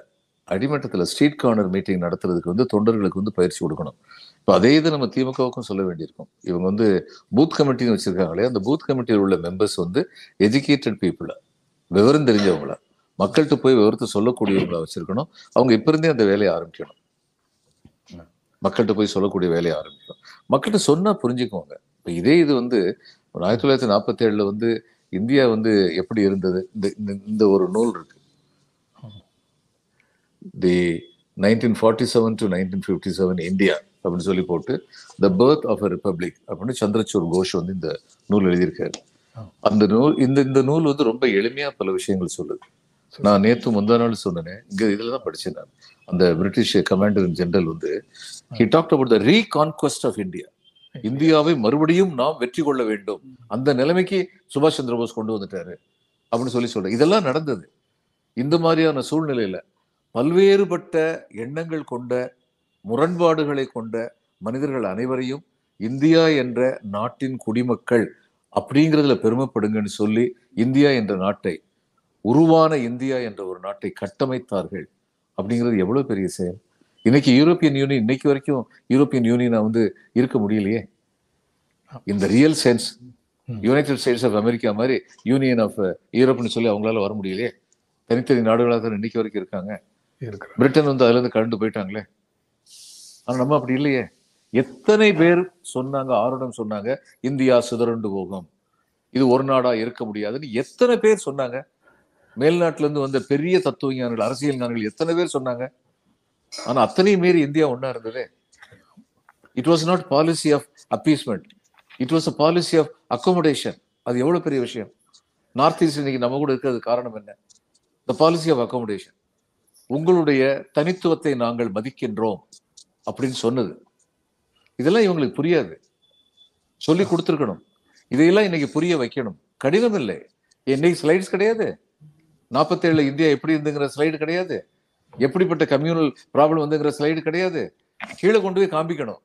அடிமட்டத்தில் ஸ்ட்ரீட் கார்னர் மீட்டிங் நடத்துறதுக்கு வந்து தொண்டர்களுக்கு வந்து பயிற்சி கொடுக்கணும். இப்போ அதே இது நம்ம திமுகவுக்கும் சொல்ல வேண்டியிருக்கும். இவங்க வந்து பூத் கமிட்டின்னு வச்சிருக்காங்களே அந்த பூத் கமிட்டியில் உள்ள மெம்பர்ஸ் வந்து எஜுகேட்டட் பீப்புள விவரம் தெரிஞ்சவங்கள? மக்கள்கிட்ட போய் விவரத்தை சொல்லக்கூடியவங்களா வச்சிருக்கணும். அவங்க இப்ப இருந்தே அந்த வேலையை ஆரம்பிக்கணும். மக்கள்கிட்ட போய் சொல்லக்கூடிய வேலையை ஆரம்பிக்கணும். மக்கள்கிட்ட சொன்னா புரிஞ்சுக்குவாங்க. இப்போ இதே இது வந்து ஆயிரத்தி தொள்ளாயிரத்தி நாற்பத்தி ஏழுல வந்து இந்தியா வந்து எப்படி இருந்தது? இந்த இந்த- இந்த ஒரு நூல் இருக்கு. The nineteen forty seven to nineteen fifty seven India அப்படின்னு சொல்லி போட்டு the birth of a republic அப்படின்னு சந்திரசூர் கோஷ் வந்து இந்த நூல் எழுதியிருக்காரு. அந்த நூல் இந்த இந்த நூல் வந்து ரொம்ப எளிமையா பல விஷயங்கள் சொல்லுது. நான் நேத்து முந்தா நாள் சொன்னேன் இங்க இதுல தான் படிச்சேன் நான். அந்த பிரிட்டிஷ் கமாண்டர் ஜெனரல் வந்து he talked about the reconquest of India இந்தியாவை மறுபடியும் நாம் வெற்றி கொள்ள வேண்டும். அந்த நிலைமைக்கு சுபாஷ் சந்திர போஸ் கொண்டு வந்துட்டாரு அப்படின்னு சொல்லி சொல்றேன் இதெல்லாம் நடந்தது. இந்த மாதிரியான சூழ்நிலையில பல்வேறுபட்ட எண்ணங்கள் கொண்ட முரண்பாடுகளை கொண்ட மனிதர்கள் அனைவரையும் இந்தியா என்ற நாட்டின் குடிமக்கள் அப்படிங்கிறதுல பெருமைப்படுங்கன்னு சொல்லி இந்தியா என்ற நாட்டை உருவான இந்தியா என்ற ஒரு நாட்டை கட்டமைத்தார்கள். அப்படிங்கிறது எவ்வளவு பெரிய செயல்? இன்னைக்கு யூரோப்பியன் யூனியன் இன்னைக்கு வரைக்கும் யூரோப்பியன் யூனியனை வந்து இருக்க முடியலையே? இந்த real sense. United States of America மாதிரி யூனியன் ஆஃப் யூரோப்னு சொல்லி அவங்களால வர முடியலையே? தனித்தனி நாடுகளாக தான் இன்னைக்கு வரைக்கும் இருக்காங்க? பிரிட்டன் வந்து அதுலேருந்து கலந்து போயிட்டாங்களே. ஆனால் நம்ம அப்படி இல்லையே. எத்தனை பேர் சொன்னாங்க ஆருடம் சொன்னாங்க இந்தியா சிதறண்டு போகும். இது ஒரு நாடா இருக்க முடியாதுன்னு எத்தனை பேர் சொன்னாங்க? மேல்நாட்டுல இருந்து வந்த பெரிய தத்துவ ஞானிகள் அரசியல் ஞானிகள் எத்தனை பேர் சொன்னாங்க? ஆனா அத்தனையும் மீறி இந்தியா ஒன்றா இருந்ததே. It was not policy of appeasement it was a policy of accommodation அது எவ்வளவு பெரிய விஷயம்? நார்த் ஈஸ்ட் இன்னைக்கு நம்ம கூட இருக்கிறது காரணம் என்ன? த பாலிசி ஆஃப் அக்கோமடேஷன் உங்களுடைய தனித்துவத்தை நாங்கள் மதிக்கின்றோம் அப்படின்னு சொன்னது. இதெல்லாம் இவங்களுக்கு புரியாது. சொல்லி கொடுத்துருக்கணும். இதையெல்லாம் இன்னைக்கு புரிய வைக்கணும். கடினம் இல்லை. இன்னைக்கு ஸ்லைட்ஸ் கிடையாது. நாற்பத்தேழுல இந்தியா எப்படி இருந்துங்கிற ஸ்லைடு கிடையாது. எப்படிப்பட்ட கம்யூனல் ப்ராப்ளம் வந்துங்கிற ஸ்லைடு கிடையாது. கீழே கொண்டு போய் காமிக்கணும்.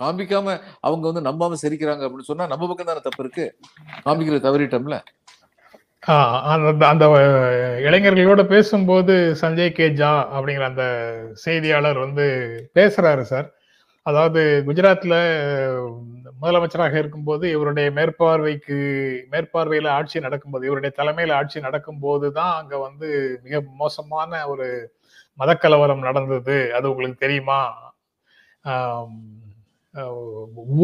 காமிக்காம அவங்க வந்து நம்பாம சிரிக்கிறாங்க அப்படின்னு சொன்னா நம்ம பக்கம் தானே தப்பு இருக்கு? காமிக்கிற தவறிட்டோம்ல. அந்த அந்த இளைஞர்களோட பேசும்போது சஞ்சய் கே. ஜா அப்படிங்கிற அந்த செய்தியாளர் வந்து பேசுறாரு சார். அதாவது குஜராத்ல முதலமைச்சராக இருக்கும்போது இவருடைய மேற்பார்வைக்கு மேற்பார்வையில ஆட்சி நடக்கும்போது இவருடைய தலைமையில ஆட்சி நடக்கும்போது தான் அங்க வந்து மிக மோசமான ஒரு மதக்கலவரம் நடந்தது. அது உங்களுக்கு தெரியுமா?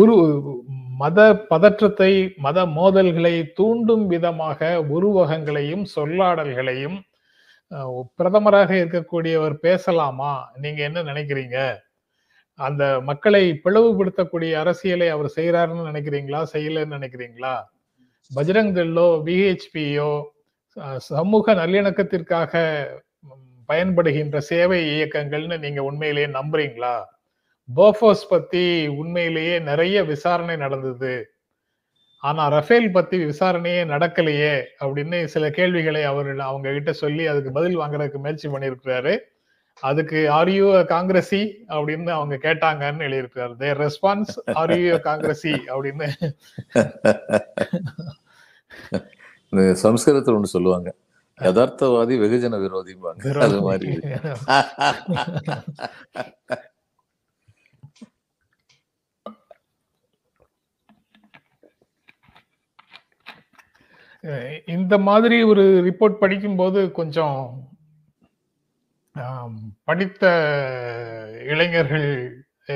ஒரு உரு மத பதற்றத்தை மத மோதல்களை தூண்டும் விதமாக உருவகங்களையும் சொல்லாடல்களையும் பிரதமராக இருக்கக்கூடியவர் பேசலாமா? நீங்க என்ன நினைக்கிறீங்க? அந்த மக்களை பிளவுபடுத்தக்கூடிய அரசியலை அவர் செய்யறாருன்னு நினைக்கிறீங்களா? செய்யலன்னு நினைக்கிறீங்களா? பஜ்ரங் தள்ளோ விஹெச்பியோ சமூக நல்லிணக்கத்திற்காக பயன்படுகின்ற சேவை இயக்கங்கள்னு நீங்க உண்மையிலேயே நம்புறீங்களா? போஃபோஸ் பத்தி உண்மையிலேயே நிறைய விசாரணை நடந்தது. ஆனா ரஃபேல் பத்தி விசாரணையே நடக்கலையே அப்படின்னு சில கேள்விகளை அவர் அவங்க கிட்ட சொல்லி அதுக்கு பதில் வாங்குறதுக்கு முயற்சி பண்ணியிருக்கிறாரு. அதுக்கு ஆர்யூ காங்கிரசி அப்படின்னு அவங்க கேட்டாங்கன்னு எழுதியிருக்காரு தேர் ரெஸ்பான்ஸ் ஆர்யூ காங்கிரசி அப்படின்னு. சம்ஸ்கிருதத்துல ஒண்ணு சொல்லுவாங்க. யதார்த்தவாதி வெகுஜன விரோதிம்பாங்க. அது மாதிரி. இந்த மாதிரி ஒரு ரிப்போர்ட் படிக்கும்போது கொஞ்சம் படித்த இளைஞர்கள்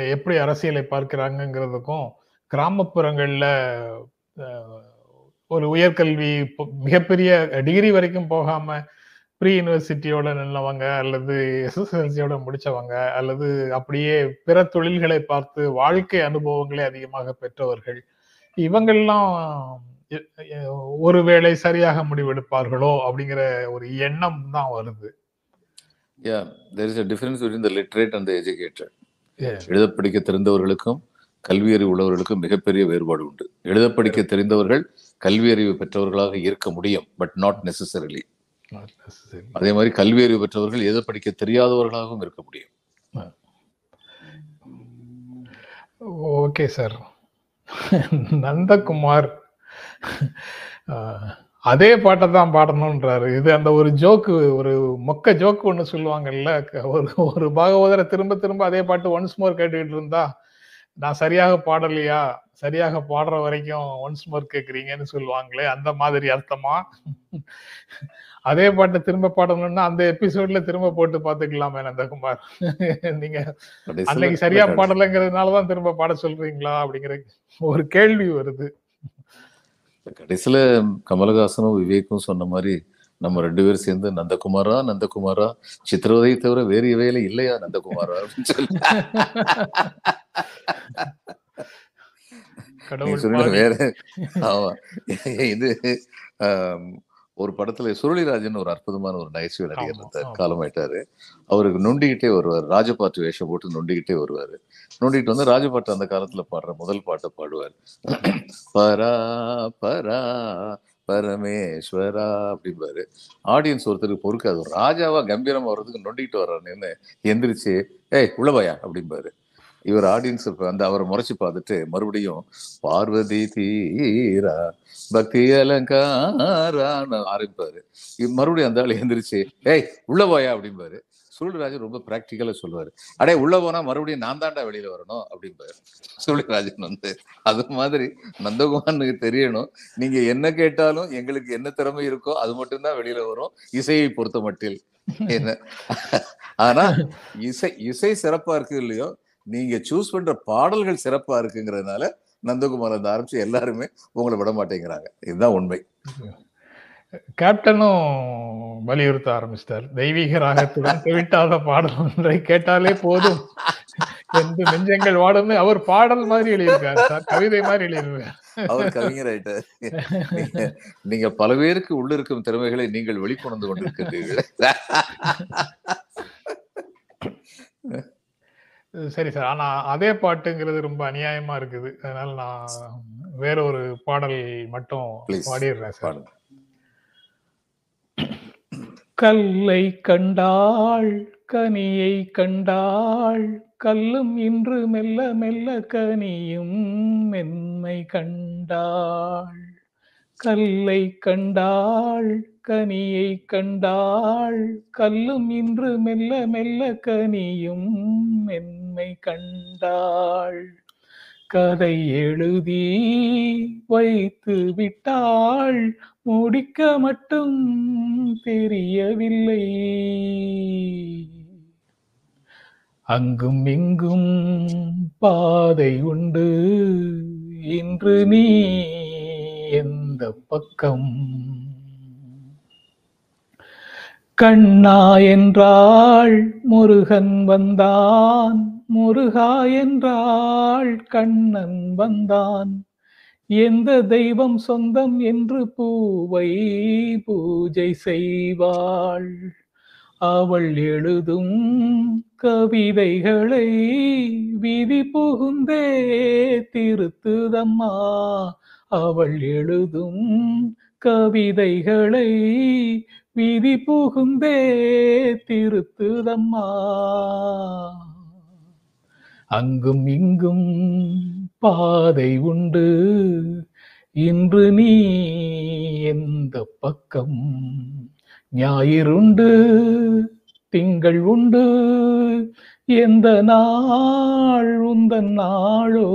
எப்படி அரசியலை பார்க்கிறாங்கிறதுக்கும் கிராமப்புறங்களில் ஒரு உயர்கல்வி மிகப்பெரிய டிகிரி வரைக்கும் போகாம ப்ரீ யூனிவர்சிட்டியோட நின்னவங்க அல்லது எஸ்எஸ்எல்சியோட முடிச்சவங்க அல்லது அப்படியே பிற தொழில்களை பார்த்து வாழ்க்கை அனுபவங்களை அதிகமாக பெற்றவர்கள் இவங்கெல்லாம் ஒருவேளை சரியாக முடிவெடுப்பார்களோ அப்படிங்கிற ஒரு எண்ணம் தான் வருது. Yeah there is a difference between the literate and the educated. எழுத படிக்க தெரிந்தவர்களுக்கும் கல்வி அறிவு உள்ளவர்களுக்கும் மிகப்பெரிய வேறுபாடு உண்டு. எழுத படிக்க தெரிந்தவர்கள் கல்வி அறிவு பெற்றவர்களாக இருக்க முடியும் பட் நாட் நெசசரிலி. அதே மாதிரி கல்வி அறிவு பெற்றவர்கள் எழுத படிக்க தெரியாதவர்களாகவும் இருக்க முடியும். Okay sir [LAUGHS] Nandakumar. அதே பாட்டை தான் பாடணுன்றாரு இது அந்த ஒரு ஜோக்கு ஒரு மொக்க ஜோக்கு ஒன்று சொல்லுவாங்கல்ல ஒரு ஒரு பாகவதரை திரும்ப திரும்ப அதே பாட்டு ஒன்ஸ் மோர் கேட்டுக்கிட்டு இருந்தா நான் சரியாக பாடலையா? சரியாக பாடுற வரைக்கும் ஒன்ஸ் மோர் கேக்குறீங்கன்னு சொல்லுவாங்களே அந்த மாதிரி அர்த்தமா? அதே பாட்டை திரும்ப பாடணும்னா அந்த எபிசோட்ல திரும்ப போட்டு பாத்துக்கலாமே நந்தகுமார். நீங்க அன்னைக்கு சரியா பாடலைங்கிறதுனாலதான் திரும்ப பாட சொல்றீங்களா அப்படிங்கிற ஒரு கேள்வி வருது. கடைசியில கமலஹாசனும் விவேக்கும் சொன்ன மாதிரி நம்ம ரெண்டு பேரும் சேர்ந்து நந்தகுமாரா நந்தகுமாரா? சித்திரவதை தவிர வேறு வேலை இல்லையா நந்தகுமாரா அப்படின்னு சொல்லி. வேற ஆமா. இது ஒரு படத்துல சுருளிராஜன் ஒரு அற்புதமான ஒரு நகைச்சுவை நடிகர் இருந்தார். காலமாயிட்டாரு. அவருக்கு நொண்டிக்கிட்டே வருவார் ராஜபாட்டு வேஷம் போட்டு நொண்டிக்கிட்டே வருவாரு. நொண்டிட்டு வந்து ராஜபாட்டு அந்த காலத்துல பாடுற முதல் பாட்டை பாடுவார். பரா பரா பரமேஸ்வரா அப்படிம்பாரு. ஆடியன்ஸ் ஒருத்தருக்கு பொறுக்காது ராஜாவா கம்பீரமா வர்றதுக்கு நொண்டிக்கிட்டு வர்றான்னு எந்திரிச்சு ஏய் உள்ளவாயா அப்படிம்பாரு. இவர் ஆடியன்ஸ் அந்த அவரை முறைச்சு பார்த்துட்டு மறுபடியும் பார்வதி தீரா பக்தி அலங்காரான்னு ஆரம்பிப்பாரு. இவ் மறுபடியும் அந்த ஆள் எழுந்திரிச்சு ஏய் உள்ளவாயா அப்படிம்பாரு. சூழ்ராஜன் ரொம்ப ப்ராக்டிக்கலாக சொல்லுவாரு. அடே உள்ள போனா மறுபடியும் நான் தாண்டா வெளியில வரணும் அப்படிம்பாரு. சூழ்ராஜன் வந்து அது மாதிரி நந்தகுமாரனுக்கு தெரியணும். நீங்க என்ன கேட்டாலும் எங்களுக்கு என்ன திறமை இருக்கோ அது மட்டும்தான் வெளியில வரும். இசையை பொறுத்த மட்டில். என்ன? ஆனா இசை இசை சிறப்பா இருக்கு இல்லையோ நீங்க சூஸ் பண்ற பாடல்கள் சிறப்பா இருக்குங்கிறதுனால நந்தகுமார் அந்த ஆரம்பிச்சு எல்லாருமே உங்களை விட மாட்டேங்கிறாங்க. இதுதான் உண்மை. கேப்டனும் வலியுறுத்த ஆரம்பிச்சிட்டார். தெய்வீக ராகத்துடன் தெவிட்டாத பாடல் ஒன்றை கேட்டாலே போதும். என்று நெஞ்சங்கள் வாடும்னு அவர் பாடல் மாதிரி எழுதியிருக்காரு சார். கவிதை மாதிரி எழுதியிருக்காரு. அவர் கவிஞர் ஆயிட்டார். நீங்க பல பேருக்கு உள்ளிருக்கும் திறமைகளை நீங்கள் வெளிக்கொணர்ந்து கொண்டிருக்கின்றீர்கள். சரி சார் ஆனா அதே பாட்டுங்கிறது ரொம்ப அநியாயமா இருக்குது அதனால நான் வேற ஒரு பாடல் மட்டும். பாடிடுறேன் சார். கல்லை கண்டாள் கனியை கண்டாள் கல்லும் இன்று மெல்ல மெல்ல கனியும் மென்மை கண்டாள் கல்லை கண்டாள் கனியை கண்டாள். கல்லும் இன்று மெல்ல மெல்ல கனியும் மென்மை கண்டாள். கதை எழுதி வைத்து விட்டாள். முடிக்க மட்டும் தெரியவில்லை. அங்கும் இங்கும் பாதை உண்டு. இன்று நீ எந்த பக்கம் கண்ணா என்றாள் முருகன் வந்தான். முருகா என்றாள் கண்ணன் வந்தான். எந்த தெய்வம் சொந்தம் என்று பூவை பூஜை செய்வாள். அவள் எழுதும் கவிதைகளை விதி புகுந்தே திருத்துதம்மா. அவள் எழுதும் கவிதைகளை விதி புகுந்தே திருத்துதம்மா. அங்கும் இங்கும் பாதை உண்டு. இன்று நீ எந்த பக்கம்? ஞாயிறுண்டு திங்கள் உண்டு. எந்த நாள் உந்தன் நாளோ?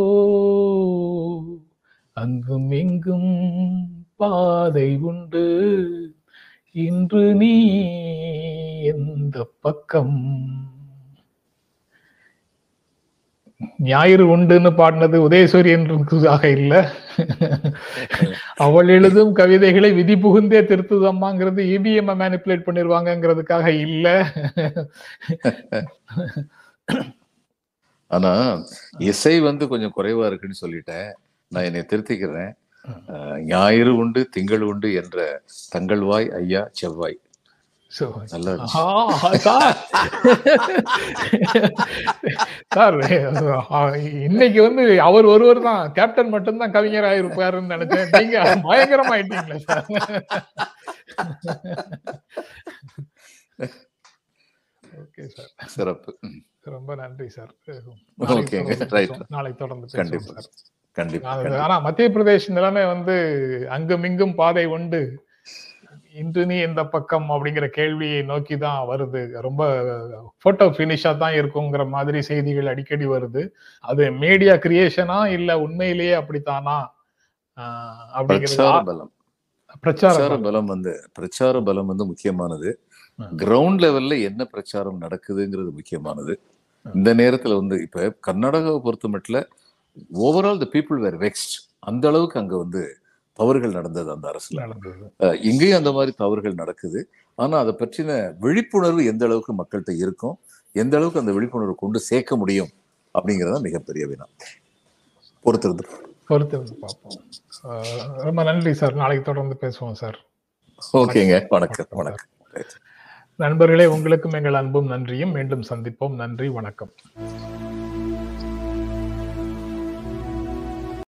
அங்கும் இங்கும் பாதை உண்டு. இன்று நீ எந்த பக்கம்? ஞாயிறு உண்டுன்னு பாடினது உதயசூரியனுக்காக இல்ல. அவள் எழுதும் கவிதைகளை விதி புகுந்தே திருத்துதம்மாங்கிறது இபிஎம் மேனிப்புலேட் பண்ணிருவாங்கங்கிறதுக்காக இல்ல. ஆனா இசை வந்து கொஞ்சம் குறைவா இருக்குன்னு சொல்லிட்டேன். நான் என்னை திருத்திக்கிறேன். ஞாயிறு உண்டு திங்கள் உண்டு என்ற தங்கள் வாய் ஐயா செவ்வாய். சார். இன்னைக்கு வந்து அவர் ஒருவர் தான். கேப்டன் மட்டும்தான் கவிஞர் ஆயிருப்பாருன்னு நினைச்சேன். நீங்க பயங்கரமாயிட்டீங்களே சார். Okay sir. சிறப்பு. ரொம்ப நன்றி சார். right. நாளைக்கு தொடர்ந்து கண்டிப்பா. கண்டிப்பா. ஆனா மத்திய பிரதேஷ் நிலைமை வந்து அங்கும் இங்கும் பாதை உண்டு. இன்று நீ எந்த பக்கம் அப்படிங்கிற கேள்வியை நோக்கி தான் வருது. ரொம்ப போட்டோ பினிஷா தான் இருக்குங்கிற மாதிரி செய்திகள் அடிக்கடி வருது. அது மீடியா கிரியேஷனா இல்ல உண்மையிலேயே அப்படித்தானா? அப்படிங்கிறது பிரச்சார பலம். வந்து பிரச்சார பலம் வந்து முக்கியமானது. கிரவுண்ட் லெவல்ல என்ன பிரச்சாரம் நடக்குதுங்கிறது முக்கியமானது. இந்த நேரத்துல வந்து இப்ப கர்நாடகாவை பொறுத்த மட்டும் overall the people were vexed அந்த அளவுக்கு அங்க வந்து தவறுகள் நடந்தது அந்த அரசுல. இங்கேயும் அந்த மாதிரி தவறுகள் நடக்குது. ஆனா அதை பற்றின விழிப்புணர்வு எந்த அளவுக்கு மக்கள்கிட்ட இருக்கும்? எந்த அளவுக்கு அந்த விழிப்புணர்வு கொண்டு சேர்க்க முடியும்? அப்படிங்கறத மிகப்பெரிய வினா. பொறுத்திருந்து பொறுத்து வந்து பார்ப்போம் ரொம்ப நன்றி சார். நாளைக்கு தொடர்ந்து பேசுவோம் சார். ஓகேங்க. வணக்கம். வணக்கம். நண்பர்களே உங்களுக்கும் எங்கள் அன்பும் நன்றியும். மீண்டும் சந்திப்போம். நன்றி. வணக்கம்.